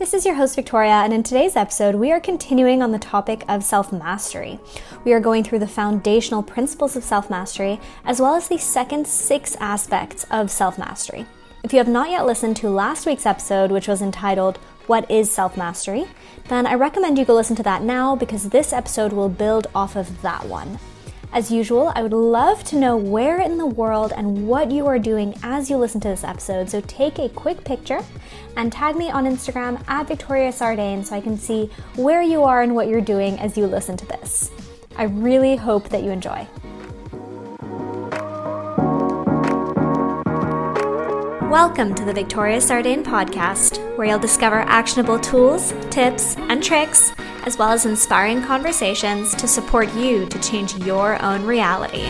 This is your host, Victoria, and in today's episode, we are continuing on the topic of self mastery. We are going through the foundational principles of self mastery, as well as the second six aspects of self mastery. If you have not yet listened to last week's episode, which was entitled, What is Self Mastery? then I recommend you go listen to that now because this episode will build off of that one. As usual, I would love to know where in the world and what you are doing as you listen to this episode. So take a quick picture and tag me on Instagram at Victoria Sardain so I can see where you are and what you're doing as you listen to this. I really hope that you enjoy. Welcome to the Victoria Sardain podcast, where you'll discover actionable tools, tips, and tricks as well as inspiring conversations to support you to change your own reality.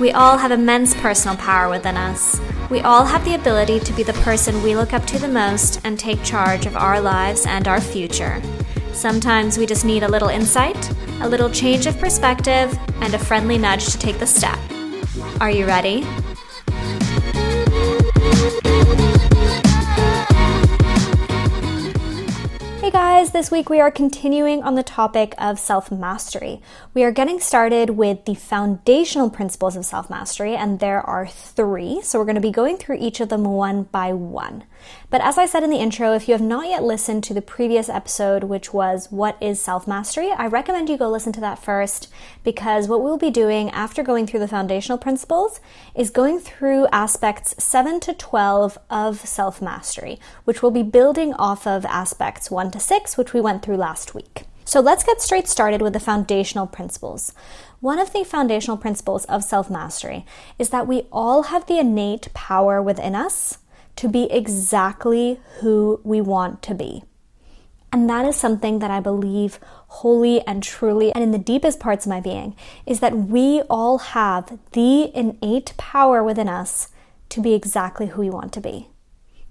We all have immense personal power within us. We all have the ability to be the person we look up to the most and take charge of our lives and our future. Sometimes we just need a little insight, a little change of perspective, and a friendly nudge to take the step. Are you ready? Guys, this week we are continuing on the topic of self mastery. We are getting started with the foundational principles of self mastery, and there are three. So we're going to be going through each of them one by one. But as I said in the intro, if you have not yet listened to the previous episode, which was What is Self Mastery, I recommend you go listen to that first because what we'll be doing after going through the foundational principles is going through aspects 7 to 12 of self mastery, which will be building off of aspects 1 to 6, which we went through last week. So let's get straight started with the foundational principles. One of the foundational principles of self mastery is that we all have the innate power within us to be exactly who we want to be. And that is something that I believe wholly and truly, and in the deepest parts of my being, is that we all have the innate power within us to be exactly who we want to be.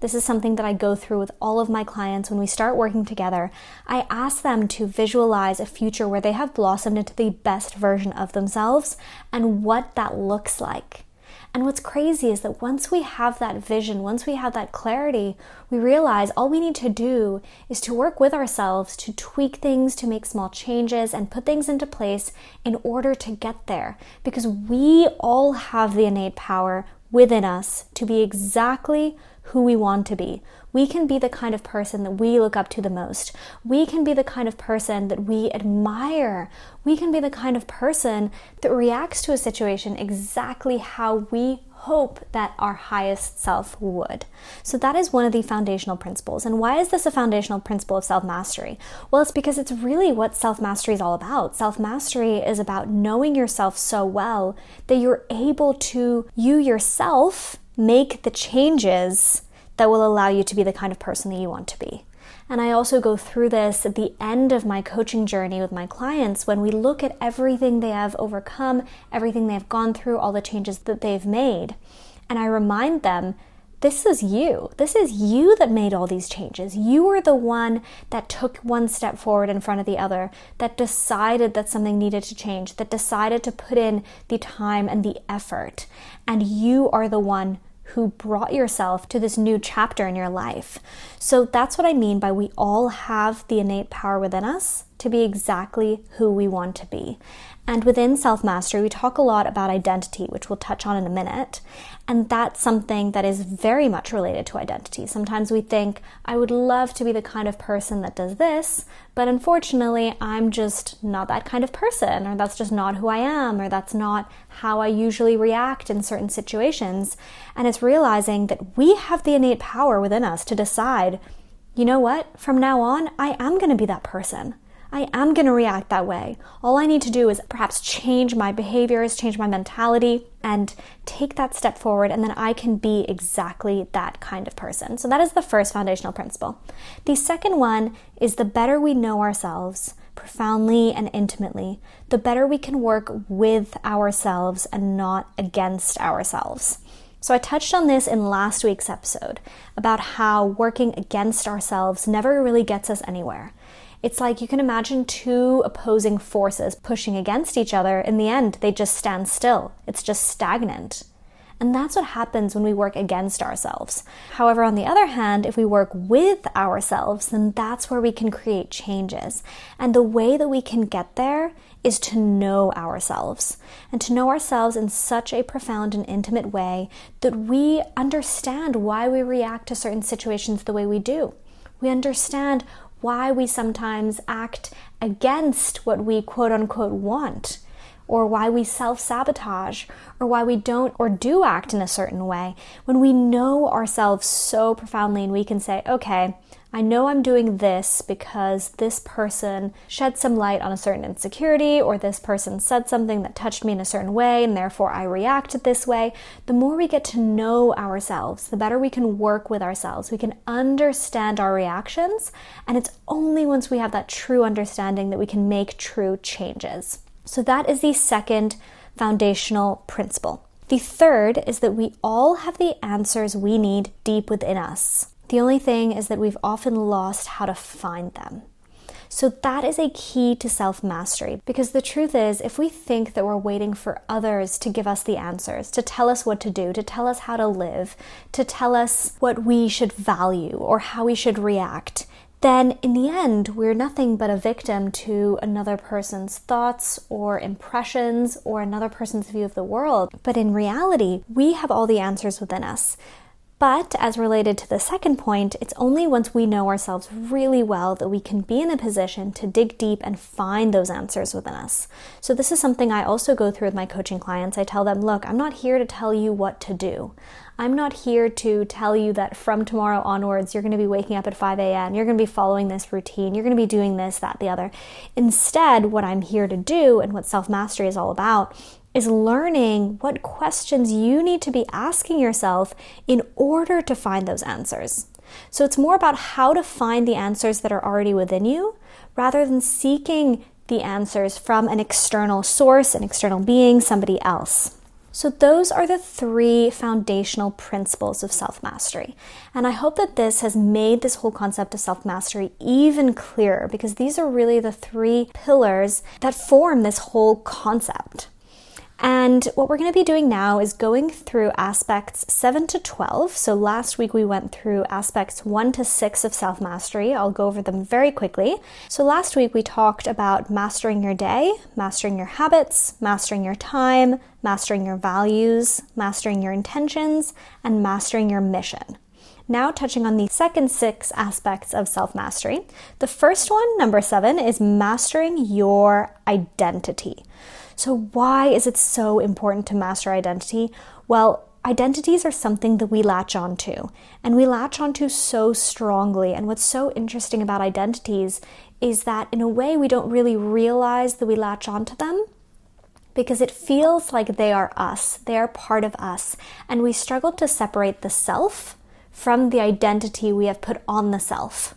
This is something that I go through with all of my clients when we start working together. I ask them to visualize a future where they have blossomed into the best version of themselves and what that looks like. And what's crazy is that once we have that vision, once we have that clarity, we realize all we need to do is to work with ourselves to tweak things, to make small changes, and put things into place in order to get there. Because we all have the innate power within us to be exactly who we want to be. We can be the kind of person that we look up to the most. We can be the kind of person that we admire. We can be the kind of person that reacts to a situation exactly how we hope that our highest self would. So, that is one of the foundational principles. And why is this a foundational principle of self mastery? Well, it's because it's really what self mastery is all about. Self mastery is about knowing yourself so well that you're able to, you yourself, make the changes that will allow you to be the kind of person that you want to be. And I also go through this at the end of my coaching journey with my clients when we look at everything they have overcome, everything they have gone through, all the changes that they've made. And I remind them this is you. This is you that made all these changes. You were the one that took one step forward in front of the other, that decided that something needed to change, that decided to put in the time and the effort. And you are the one who brought yourself to this new chapter in your life. So that's what I mean by we all have the innate power within us to be exactly who we want to be. And within self mastery, we talk a lot about identity, which we'll touch on in a minute. And that's something that is very much related to identity. Sometimes we think, I would love to be the kind of person that does this, but unfortunately, I'm just not that kind of person, or that's just not who I am, or that's not how I usually react in certain situations. And it's realizing that we have the innate power within us to decide, you know what, from now on, I am going to be that person. I am going to react that way. All I need to do is perhaps change my behaviors, change my mentality, and take that step forward, and then I can be exactly that kind of person. So, that is the first foundational principle. The second one is the better we know ourselves profoundly and intimately, the better we can work with ourselves and not against ourselves. So, I touched on this in last week's episode about how working against ourselves never really gets us anywhere. It's like you can imagine two opposing forces pushing against each other. In the end, they just stand still. It's just stagnant. And that's what happens when we work against ourselves. However, on the other hand, if we work with ourselves, then that's where we can create changes. And the way that we can get there is to know ourselves and to know ourselves in such a profound and intimate way that we understand why we react to certain situations the way we do. We understand why we sometimes act against what we quote unquote want or why we self sabotage, or why we don't or do act in a certain way, when we know ourselves so profoundly and we can say, okay, I know I'm doing this because this person shed some light on a certain insecurity, or this person said something that touched me in a certain way, and therefore I reacted this way. The more we get to know ourselves, the better we can work with ourselves. We can understand our reactions, and it's only once we have that true understanding that we can make true changes. So, that is the second foundational principle. The third is that we all have the answers we need deep within us. The only thing is that we've often lost how to find them. So, that is a key to self mastery because the truth is, if we think that we're waiting for others to give us the answers, to tell us what to do, to tell us how to live, to tell us what we should value or how we should react, then in the end, we're nothing but a victim to another person's thoughts or impressions or another person's view of the world. But in reality, we have all the answers within us. But as related to the second point, it's only once we know ourselves really well that we can be in a position to dig deep and find those answers within us. So, this is something I also go through with my coaching clients. I tell them, look, I'm not here to tell you what to do. I'm not here to tell you that from tomorrow onwards, you're going to be waking up at 5 a.m., you're going to be following this routine, you're going to be doing this, that, the other. Instead, what I'm here to do and what self mastery is all about is learning what questions you need to be asking yourself in order to find those answers. So it's more about how to find the answers that are already within you rather than seeking the answers from an external source, an external being, somebody else. So, those are the three foundational principles of self mastery. And I hope that this has made this whole concept of self mastery even clearer because these are really the three pillars that form this whole concept. And what we're going to be doing now is going through aspects 7 to 12. So last week we went through aspects 1 to 6 of self mastery. I'll go over them very quickly. So last week we talked about mastering your day, mastering your habits, mastering your time, mastering your values, mastering your intentions, and mastering your mission. Now, touching on the second six aspects of self mastery. The first one, number seven, is mastering your identity. So, why is it so important to master identity? Well, identities are something that we latch onto, and we latch onto so strongly. And what's so interesting about identities is that, in a way, we don't really realize that we latch onto them because it feels like they are us, they are part of us, and we struggle to separate the self from the identity we have put on the self.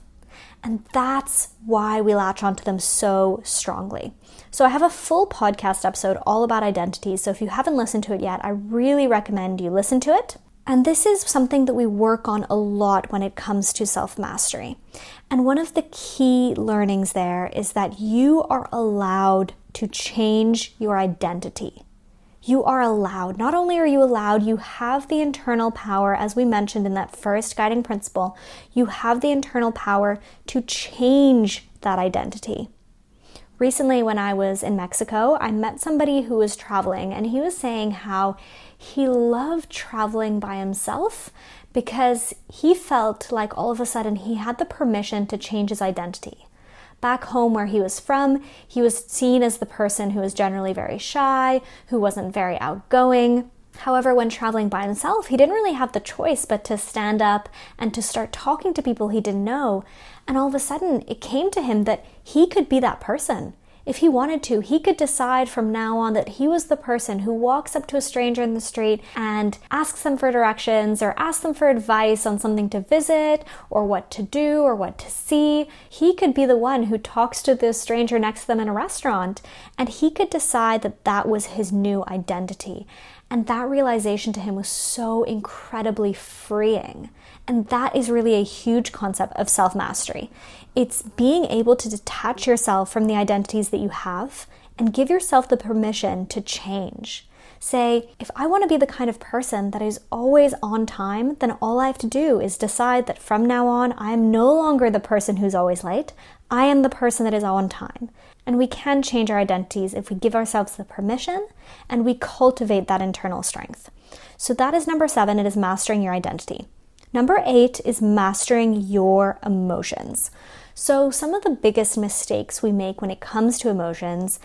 And that's why we latch onto them so strongly. So, I have a full podcast episode all about identities. So, if you haven't listened to it yet, I really recommend you listen to it. And this is something that we work on a lot when it comes to self mastery. And one of the key learnings there is that you are allowed to change your identity. You are allowed. Not only are you allowed, you have the internal power, as we mentioned in that first guiding principle, you have the internal power to change that identity. Recently, when I was in Mexico, I met somebody who was traveling, and he was saying how he loved traveling by himself because he felt like all of a sudden he had the permission to change his identity. Back home, where he was from, he was seen as the person who was generally very shy, who wasn't very outgoing. However, when traveling by himself, he didn't really have the choice but to stand up and to start talking to people he didn't know. And all of a sudden, it came to him that he could be that person. If he wanted to, he could decide from now on that he was the person who walks up to a stranger in the street and asks them for directions or asks them for advice on something to visit or what to do or what to see. He could be the one who talks to the stranger next to them in a restaurant and he could decide that that was his new identity. And that realization to him was so incredibly freeing. And that is really a huge concept of self mastery. It's being able to detach yourself from the identities that you have and give yourself the permission to change. say, if I want to be the kind of person that is always on time, then all I have to do is decide that from now on, I am no longer the person who's always late. I am the person that is on time. And we can change our identities if we give ourselves the permission and we cultivate that internal strength. So that is number seven, it is mastering your identity. Number eight is mastering your emotions. So, some of the biggest mistakes we make when it comes to emotions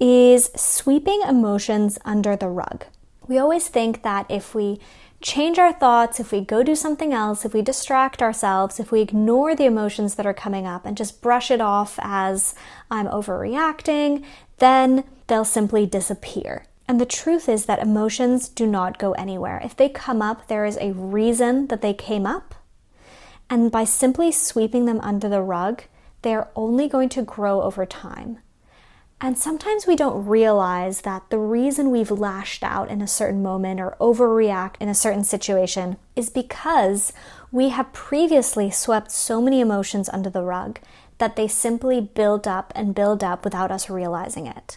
is sweeping emotions under the rug. We always think that if we change our thoughts, if we go do something else, if we distract ourselves, if we ignore the emotions that are coming up and just brush it off as I'm overreacting, then they'll simply disappear. And the truth is that emotions do not go anywhere. If they come up, there is a reason that they came up. And by simply sweeping them under the rug, they are only going to grow over time. And sometimes we don't realize that the reason we've lashed out in a certain moment or overreact in a certain situation is because we have previously swept so many emotions under the rug that they simply build up and build up without us realizing it.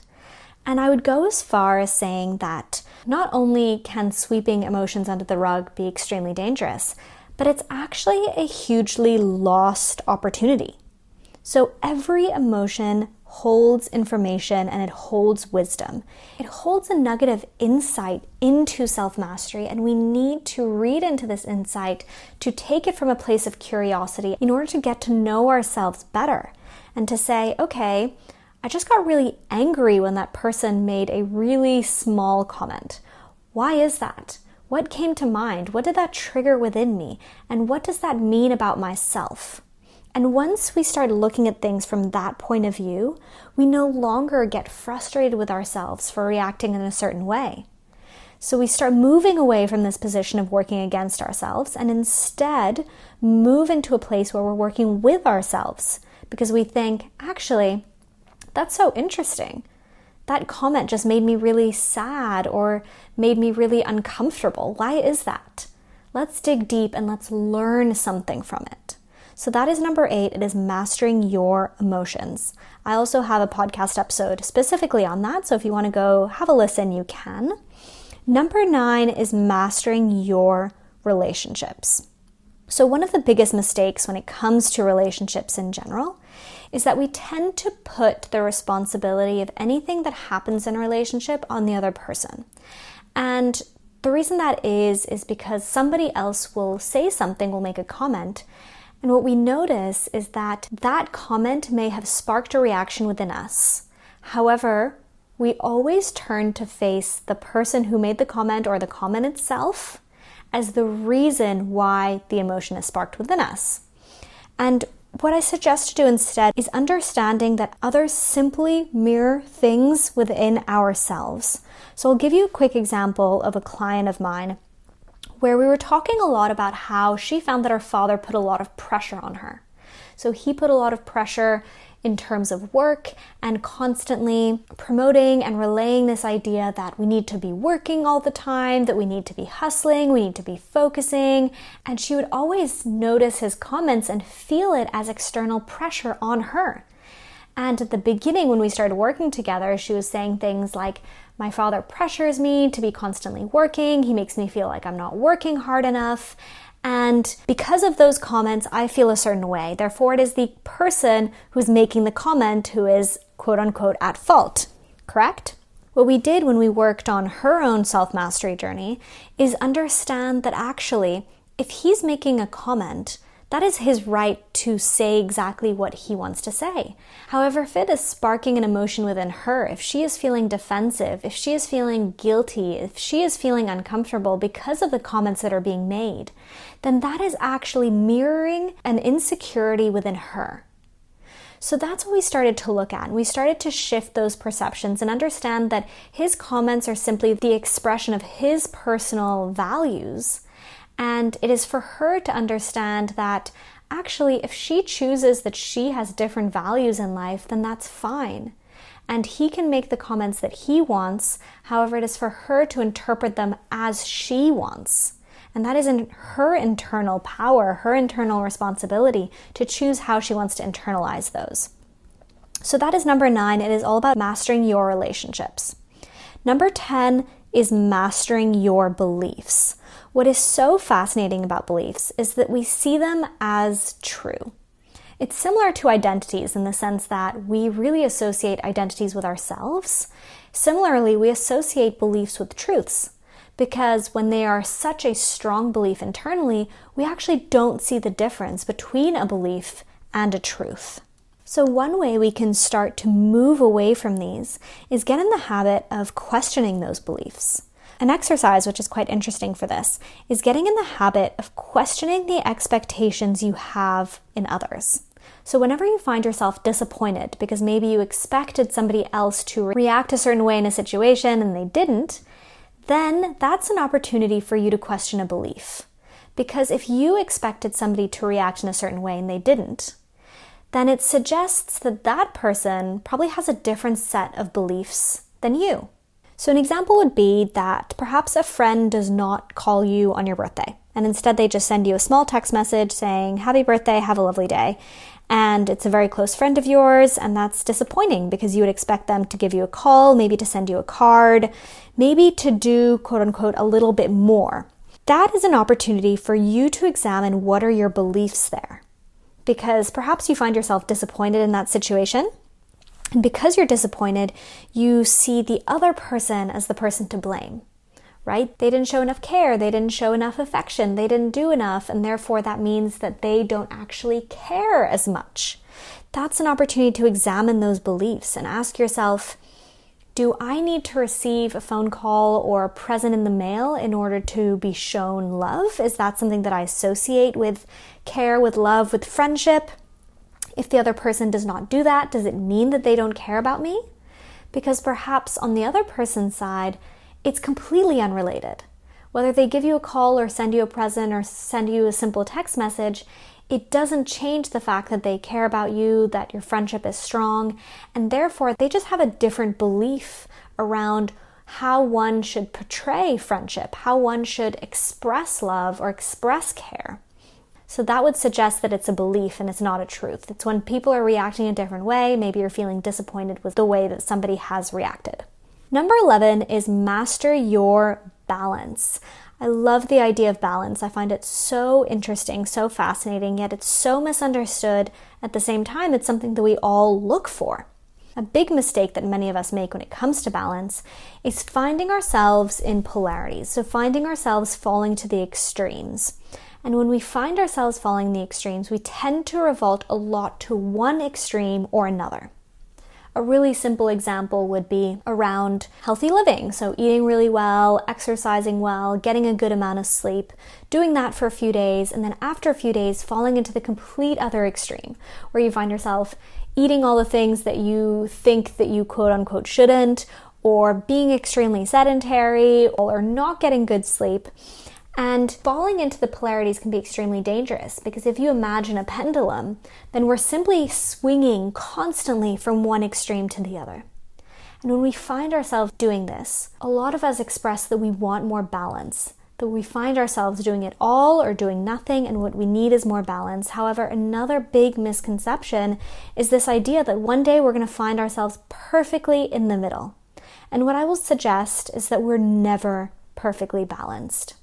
And I would go as far as saying that not only can sweeping emotions under the rug be extremely dangerous, but it's actually a hugely lost opportunity. So every emotion holds information and it holds wisdom. It holds a nugget of insight into self mastery, and we need to read into this insight to take it from a place of curiosity in order to get to know ourselves better and to say, okay, I just got really angry when that person made a really small comment. Why is that? What came to mind? What did that trigger within me? And what does that mean about myself? And once we start looking at things from that point of view, we no longer get frustrated with ourselves for reacting in a certain way. So we start moving away from this position of working against ourselves and instead move into a place where we're working with ourselves because we think, actually, that's so interesting. That comment just made me really sad or made me really uncomfortable. Why is that? Let's dig deep and let's learn something from it. So, that is number eight. It is mastering your emotions. I also have a podcast episode specifically on that. So, if you want to go have a listen, you can. Number nine is mastering your relationships. So, one of the biggest mistakes when it comes to relationships in general is that we tend to put the responsibility of anything that happens in a relationship on the other person. And the reason that is, is because somebody else will say something, will make a comment. And what we notice is that that comment may have sparked a reaction within us. However, we always turn to face the person who made the comment or the comment itself as the reason why the emotion is sparked within us. And what I suggest to do instead is understanding that others simply mirror things within ourselves. So I'll give you a quick example of a client of mine where we were talking a lot about how she found that her father put a lot of pressure on her. So he put a lot of pressure in terms of work and constantly promoting and relaying this idea that we need to be working all the time, that we need to be hustling, we need to be focusing. And she would always notice his comments and feel it as external pressure on her. And at the beginning, when we started working together, she was saying things like, My father pressures me to be constantly working. He makes me feel like I'm not working hard enough. And because of those comments, I feel a certain way. Therefore, it is the person who's making the comment who is quote unquote at fault, correct? What we did when we worked on her own self mastery journey is understand that actually, if he's making a comment, that is his right to say exactly what he wants to say. However, if it is sparking an emotion within her, if she is feeling defensive, if she is feeling guilty, if she is feeling uncomfortable because of the comments that are being made, then that is actually mirroring an insecurity within her. So that's what we started to look at. We started to shift those perceptions and understand that his comments are simply the expression of his personal values and it is for her to understand that actually, if she chooses that she has different values in life, then that's fine. And he can make the comments that he wants. However, it is for her to interpret them as she wants. And that is in her internal power, her internal responsibility to choose how she wants to internalize those. So that is number nine. It is all about mastering your relationships. Number 10 is mastering your beliefs. What is so fascinating about beliefs is that we see them as true. It's similar to identities in the sense that we really associate identities with ourselves. Similarly, we associate beliefs with truths because when they are such a strong belief internally, we actually don't see the difference between a belief and a truth. So, one way we can start to move away from these is get in the habit of questioning those beliefs. An exercise, which is quite interesting for this, is getting in the habit of questioning the expectations you have in others. So, whenever you find yourself disappointed because maybe you expected somebody else to react a certain way in a situation and they didn't, then that's an opportunity for you to question a belief. Because if you expected somebody to react in a certain way and they didn't, then it suggests that that person probably has a different set of beliefs than you. So, an example would be that perhaps a friend does not call you on your birthday, and instead they just send you a small text message saying, Happy birthday, have a lovely day and it's a very close friend of yours, and that's disappointing because you would expect them to give you a call, maybe to send you a card, maybe to do quote unquote a little bit more. That is an opportunity for you to examine what are your beliefs there. Because perhaps you find yourself disappointed in that situation. And because you're disappointed, you see the other person as the person to blame right? They didn't show enough care, they didn't show enough affection, they didn't do enough, and therefore that means that they don't actually care as much. That's an opportunity to examine those beliefs and ask yourself, do I need to receive a phone call or a present in the mail in order to be shown love? Is that something that I associate with care, with love, with friendship? If the other person does not do that, does it mean that they don't care about me? Because perhaps on the other person's side, it's completely unrelated. Whether they give you a call or send you a present or send you a simple text message, it doesn't change the fact that they care about you, that your friendship is strong, and therefore they just have a different belief around how one should portray friendship, how one should express love or express care. So that would suggest that it's a belief and it's not a truth. It's when people are reacting a different way, maybe you're feeling disappointed with the way that somebody has reacted. Number 11 is master your balance. I love the idea of balance. I find it so interesting, so fascinating, yet it's so misunderstood. At the same time, it's something that we all look for. A big mistake that many of us make when it comes to balance is finding ourselves in polarities. So, finding ourselves falling to the extremes. And when we find ourselves falling the extremes, we tend to revolt a lot to one extreme or another. A really simple example would be around healthy living. So, eating really well, exercising well, getting a good amount of sleep, doing that for a few days, and then after a few days, falling into the complete other extreme where you find yourself eating all the things that you think that you quote unquote shouldn't, or being extremely sedentary, or not getting good sleep. And falling into the polarities can be extremely dangerous because if you imagine a pendulum, then we're simply swinging constantly from one extreme to the other. And when we find ourselves doing this, a lot of us express that we want more balance, that we find ourselves doing it all or doing nothing, and what we need is more balance. However, another big misconception is this idea that one day we're going to find ourselves perfectly in the middle. And what I will suggest is that we're never perfectly balanced.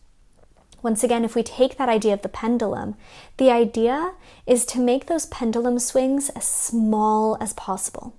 Once again, if we take that idea of the pendulum, the idea is to make those pendulum swings as small as possible.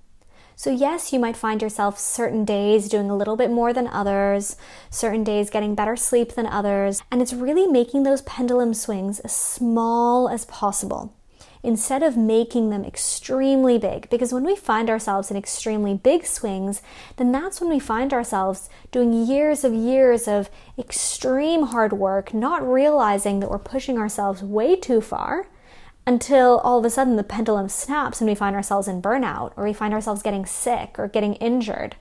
So, yes, you might find yourself certain days doing a little bit more than others, certain days getting better sleep than others, and it's really making those pendulum swings as small as possible instead of making them extremely big. Because when we find ourselves in extremely big swings, then that's when we find ourselves doing years of years of extreme hard work, not realizing that we're pushing ourselves way too far until all of a sudden the pendulum snaps and we find ourselves in burnout or we find ourselves getting sick or getting injured.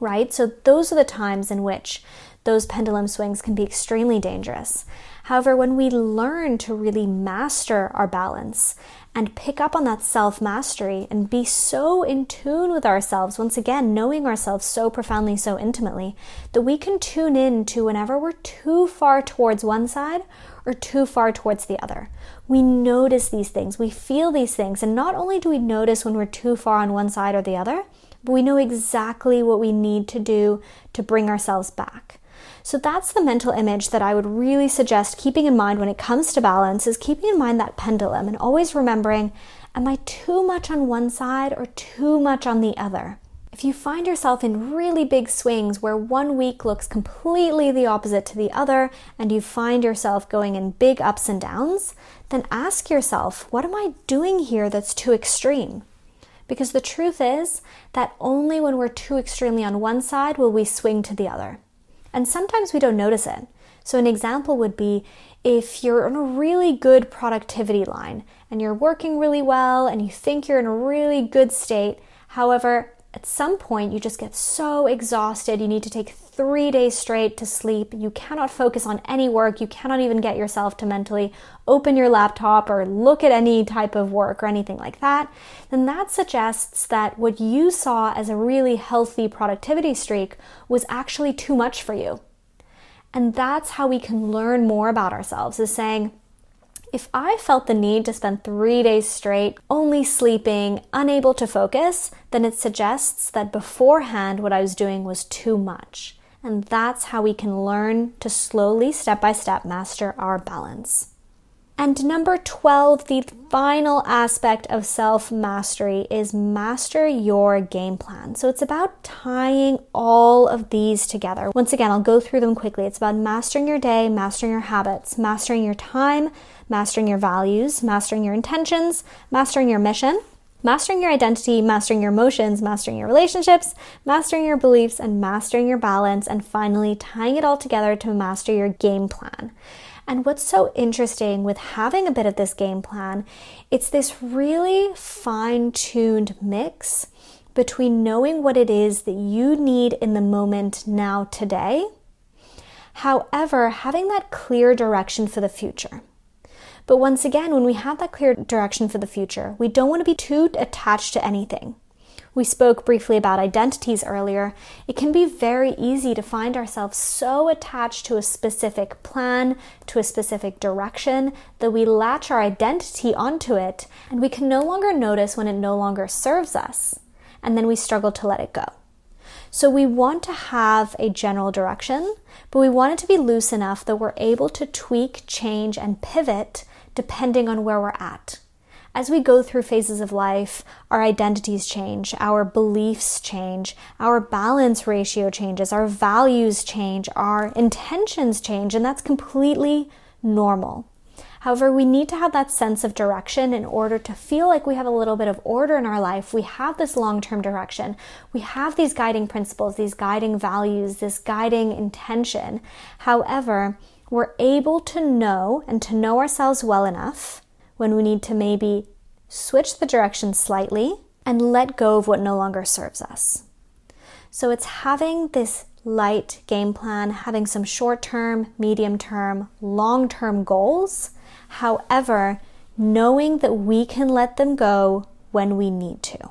Right? So, those are the times in which those pendulum swings can be extremely dangerous. However, when we learn to really master our balance and pick up on that self mastery and be so in tune with ourselves, once again, knowing ourselves so profoundly, so intimately, that we can tune in to whenever we're too far towards one side or too far towards the other. We notice these things, we feel these things, and not only do we notice when we're too far on one side or the other, but we know exactly what we need to do to bring ourselves back. So that's the mental image that I would really suggest keeping in mind when it comes to balance is keeping in mind that pendulum and always remembering am I too much on one side or too much on the other? If you find yourself in really big swings where one week looks completely the opposite to the other and you find yourself going in big ups and downs, then ask yourself, what am I doing here that's too extreme? Because the truth is that only when we're too extremely on one side will we swing to the other. And sometimes we don't notice it. So, an example would be if you're on a really good productivity line and you're working really well and you think you're in a really good state. However, at some point, you just get so exhausted, you need to take three days straight to sleep. You cannot focus on any work. You cannot even get yourself to mentally open your laptop or look at any type of work or anything like that. Then that suggests that what you saw as a really healthy productivity streak was actually too much for you. And that's how we can learn more about ourselves is saying, if I felt the need to spend three days straight only sleeping, unable to focus, then it suggests that beforehand what I was doing was too much. And that's how we can learn to slowly, step by step, master our balance. And number 12, the final aspect of self mastery is master your game plan. So it's about tying all of these together. Once again, I'll go through them quickly. It's about mastering your day, mastering your habits, mastering your time, mastering your values, mastering your intentions, mastering your mission, mastering your identity, mastering your emotions, mastering your relationships, mastering your beliefs, and mastering your balance, and finally tying it all together to master your game plan. And what's so interesting with having a bit of this game plan, it's this really fine tuned mix between knowing what it is that you need in the moment now today. However, having that clear direction for the future. But once again, when we have that clear direction for the future, we don't want to be too attached to anything. We spoke briefly about identities earlier. It can be very easy to find ourselves so attached to a specific plan, to a specific direction, that we latch our identity onto it and we can no longer notice when it no longer serves us. And then we struggle to let it go. So we want to have a general direction, but we want it to be loose enough that we're able to tweak, change, and pivot depending on where we're at as we go through phases of life, our identities change, our beliefs change, our balance ratio changes, our values change, our intentions change, and that's completely normal. However, we need to have that sense of direction in order to feel like we have a little bit of order in our life. We have this long term direction. We have these guiding principles, these guiding values, this guiding intention. However, we're able to know and to know ourselves well enough when we need to maybe switch the direction slightly and let go of what no longer serves us. So it's having this light game plan, having some short term, medium term, long term goals. However, knowing that we can let them go when we need to.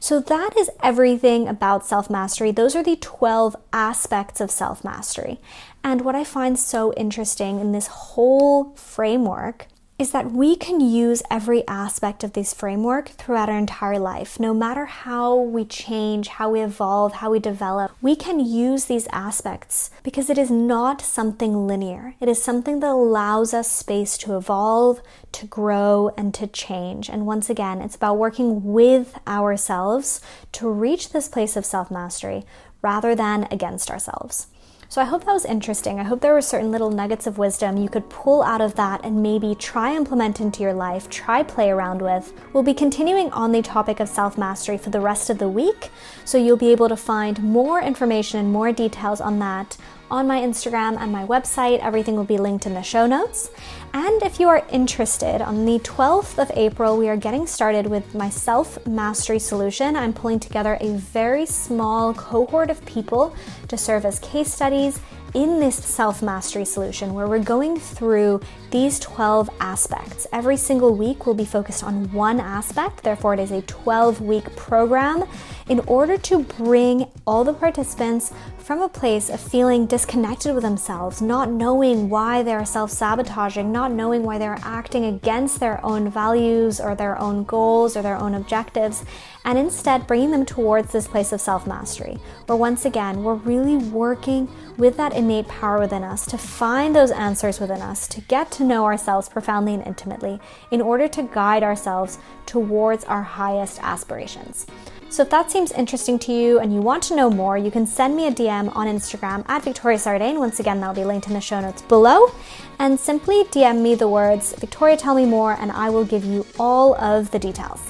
So, that is everything about self mastery. Those are the 12 aspects of self mastery. And what I find so interesting in this whole framework is that we can use every aspect of this framework throughout our entire life. No matter how we change, how we evolve, how we develop, we can use these aspects because it is not something linear. It is something that allows us space to evolve, to grow, and to change. And once again, it's about working with ourselves to reach this place of self mastery rather than against ourselves. So I hope that was interesting. I hope there were certain little nuggets of wisdom you could pull out of that and maybe try implement into your life, try play around with. We'll be continuing on the topic of self mastery for the rest of the week, so you'll be able to find more information and more details on that on my Instagram and my website. Everything will be linked in the show notes. And if you are interested, on the 12th of April, we are getting started with my self mastery solution. I'm pulling together a very small cohort of people to serve as case studies in this self mastery solution where we're going through these 12 aspects. Every single week will be focused on one aspect, therefore, it is a 12 week program in order to bring all the participants from a place of feeling disconnected with themselves, not knowing why they're self sabotaging, not knowing why they're acting against their own values or their own goals or their own objectives, and instead bringing them towards this place of self mastery, where once again we're really working with that innate power within us to find those answers within us, to get to know ourselves profoundly and intimately in order to guide ourselves towards our highest aspirations. So if that seems interesting to you and you want to know more, you can send me a DM on Instagram at Victoria Sardain. Once again, that'll be linked in the show notes below. And simply DM me the words, Victoria, tell me more, and I will give you all of the details.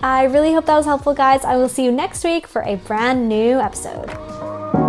I really hope that was helpful, guys. I will see you next week for a brand new episode.